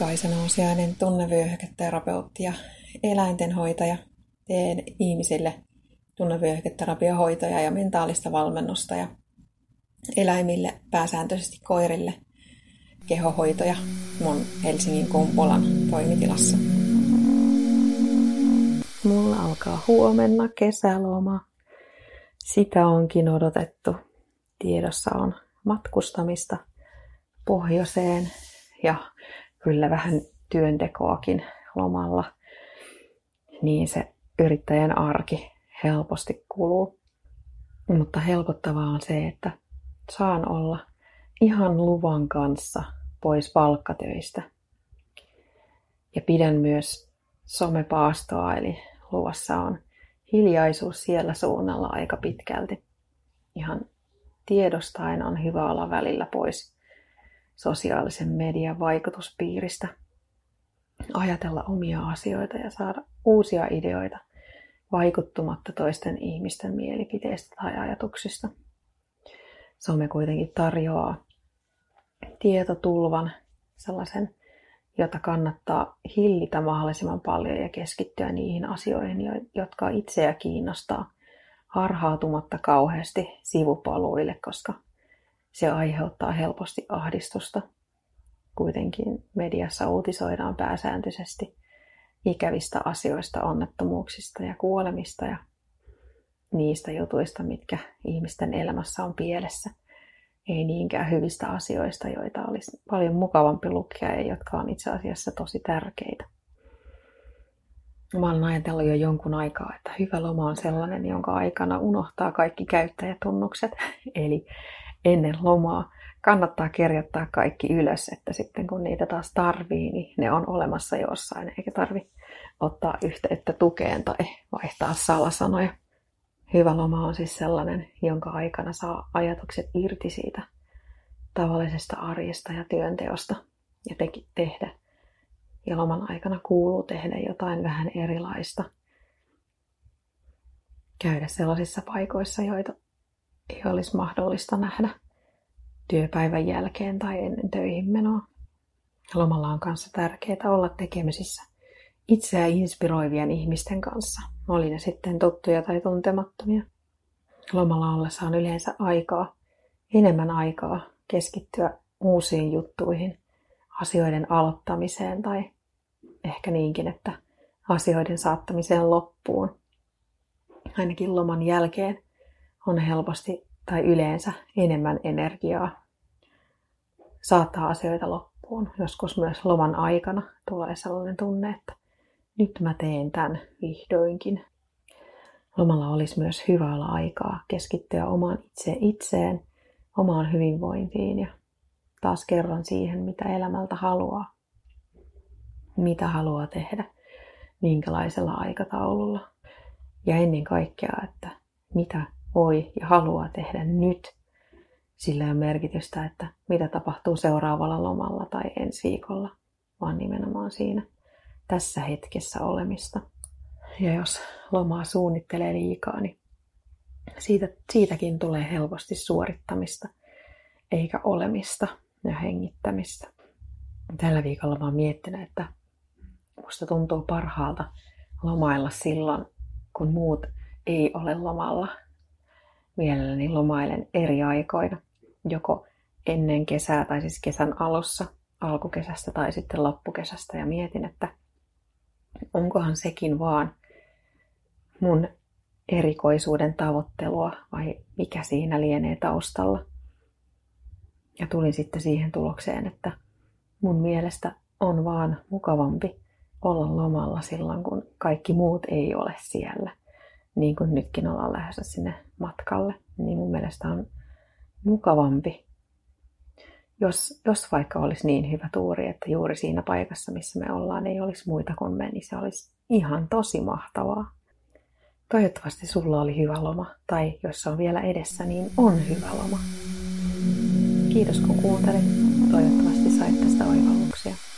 Kaisa Nousiainen, tunnevyöhyketerapeutti ja eläintenhoitaja. Teen ihmisille tunnevyöhyketerapiohoitoja ja mentaalista valmennusta ja eläimille, pääsääntöisesti koirille, kehohoitoja mun Helsingin Kumpulan toimitilassa. Mulla alkaa huomenna kesäloma. Sitä onkin odotettu. Tiedossa on matkustamista pohjoiseen ja kyllä vähän työntekoakin lomalla, niin se yrittäjän arki helposti kuluu. Mutta helpottavaa on se, että saan olla ihan luvan kanssa pois palkkatöistä. Ja pidän myös somepaastoa, eli luvassa on hiljaisuus siellä suunnalla aika pitkälti. Ihan tiedostaen on hyvä olla välillä pois sosiaalisen median vaikutuspiiristä, ajatella omia asioita ja saada uusia ideoita vaikuttumatta toisten ihmisten mielipiteistä tai ajatuksista. Some kuitenkin tarjoaa tietotulvan, sellaisen, jota kannattaa hillitä mahdollisimman paljon ja keskittyä niihin asioihin, jotka itseä kiinnostaa, harhautumatta kauheasti sivupaluille, koska se aiheuttaa helposti ahdistusta. Kuitenkin mediassa uutisoidaan pääsääntöisesti ikävistä asioista, onnettomuuksista ja kuolemista ja niistä jutuista, mitkä ihmisten elämässä on pielessä. Ei niinkään hyvistä asioista, joita olisi paljon mukavampi lukea ja jotka on itse asiassa tosi tärkeitä. Mä olen ajatellut jo jonkun aikaa, että hyvä loma on sellainen, jonka aikana unohtaa kaikki käyttäjätunnukset. Eli ennen lomaa kannattaa kerjottaa kaikki ylös, että sitten kun niitä taas tarvii, niin ne on olemassa jossain, eikä tarvi ottaa yhteyttä tukeen tai vaihtaa salasanoja. Hyvä loma on siis sellainen, jonka aikana saa ajatukset irti siitä tavallisesta arjesta ja työnteosta ja te- tehdä. Ja loman aikana kuuluu tehdä jotain vähän erilaista. Käydä sellaisissa paikoissa, joita ei olisi mahdollista nähdä työpäivän jälkeen tai ennen töihin menoa. Lomalla on kanssa tärkeää olla tekemisissä itseä inspiroivien ihmisten kanssa, oli ne sitten tuttuja tai tuntemattomia. Lomalla ollessa on yleensä aikaa, enemmän aikaa keskittyä uusiin juttuihin, asioiden aloittamiseen tai ehkä niinkin, että asioiden saattamiseen loppuun. Ainakin loman jälkeen on helposti tai yleensä enemmän energiaa saattaa asioita loppuun. Joskus myös loman aikana tulee sellainen tunne, että nyt mä teen tämän vihdoinkin. Lomalla olisi myös hyvä olla aikaa keskittyä omaan itse itseen, omaan hyvinvointiin ja taas kerran siihen, mitä elämältä haluaa. Mitä haluaa tehdä, minkälaisella aikataululla. Ja ennen kaikkea, että mitä voi ja haluaa tehdä nyt. Sillä ei ole merkitystä, että mitä tapahtuu seuraavalla lomalla tai ensi viikolla, vaan nimenomaan siinä tässä hetkessä olemista. Ja jos lomaa suunnittelee liikaa, niin siitä, siitäkin tulee helposti suorittamista, eikä olemista ja hengittämistä. Tällä viikolla mä oon miettinyt, että musta tuntuu parhaalta lomailla silloin, kun muut ei ole lomalla mielelläni lomailen eri aikoina, joko ennen kesää tai siis kesän alussa, alkukesästä tai sitten loppukesästä. Ja mietin, että onkohan sekin vaan mun erikoisuuden tavoittelua vai mikä siinä lienee taustalla. Ja tulin sitten siihen tulokseen, että mun mielestä on vaan mukavampi olla lomalla silloin, kun kaikki muut ei ole siellä niin kuin nytkin ollaan lähdössä sinne matkalle, niin mun mielestä on mukavampi, jos, jos vaikka olisi niin hyvä tuuri, että juuri siinä paikassa, missä me ollaan, ei olisi muita kuin me, niin se olisi ihan tosi mahtavaa. Toivottavasti sulla oli hyvä loma, tai jos se on vielä edessä, niin on hyvä loma. Kiitos kun kuuntelit. Toivottavasti sait tästä oivalluksia.